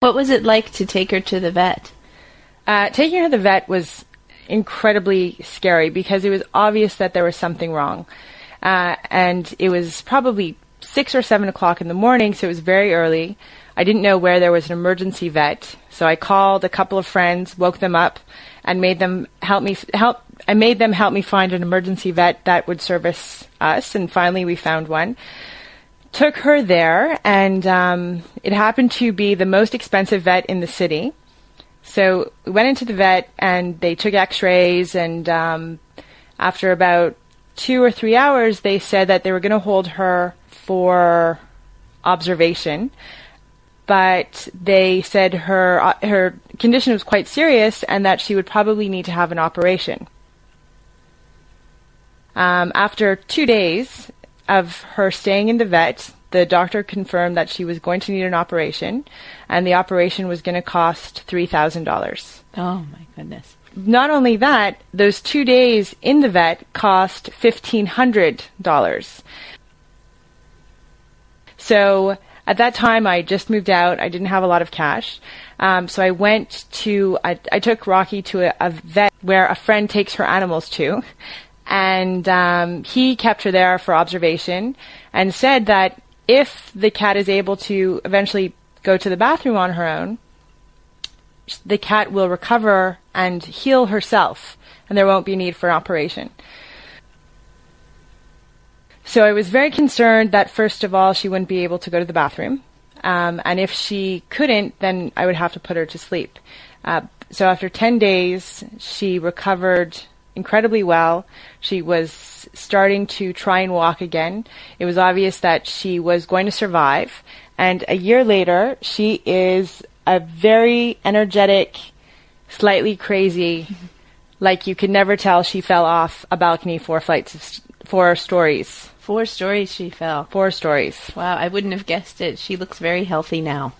What was it like to take her to the vet? Uh, taking her to the vet was incredibly scary because it was obvious that there was something wrong. Uh, and it was probably six or seven o'clock in the morning, so it was very early. I didn't know where there was an emergency vet, so I called a couple of friends, woke them up, and made them help me help. I made them help me find an emergency vet that would service us, and finally we found one. Took her there, and um, it happened to be the most expensive vet in the city. So we went into the vet, and they took X-rays, and um, after about two or three hours, they said that they were going to hold her for observation. But they said her uh, her condition was quite serious and that she would probably need to have an operation. Um, after two days of her staying in the vet, the doctor confirmed that she was going to need an operation, and the operation was going to cost three thousand dollars. Oh my goodness! not only that, those two days in the vet cost $1,500. So at that time, I just moved out. I didn't have a lot of cash. Um, so I went to, I, I took Rocky to a, a, vet where a friend takes her animals to. And um, he kept her there for observation and said that if the cat is able to eventually go to the bathroom on her own, the cat will recover and heal herself, and there won't be need for an operation. So I was very concerned that, first of all, she wouldn't be able to go to the bathroom. Um, and if she couldn't, then I would have to put her to sleep. Uh, so after 10 days, she recovered incredibly well. She was starting to try and walk again. It was obvious that she was going to survive. And a year later, she is a very energetic, slightly crazy, like you could never tell she fell off a balcony four flights of four stories. Four stories she fell. Four stories. Wow, I wouldn't have guessed it. She looks very healthy now.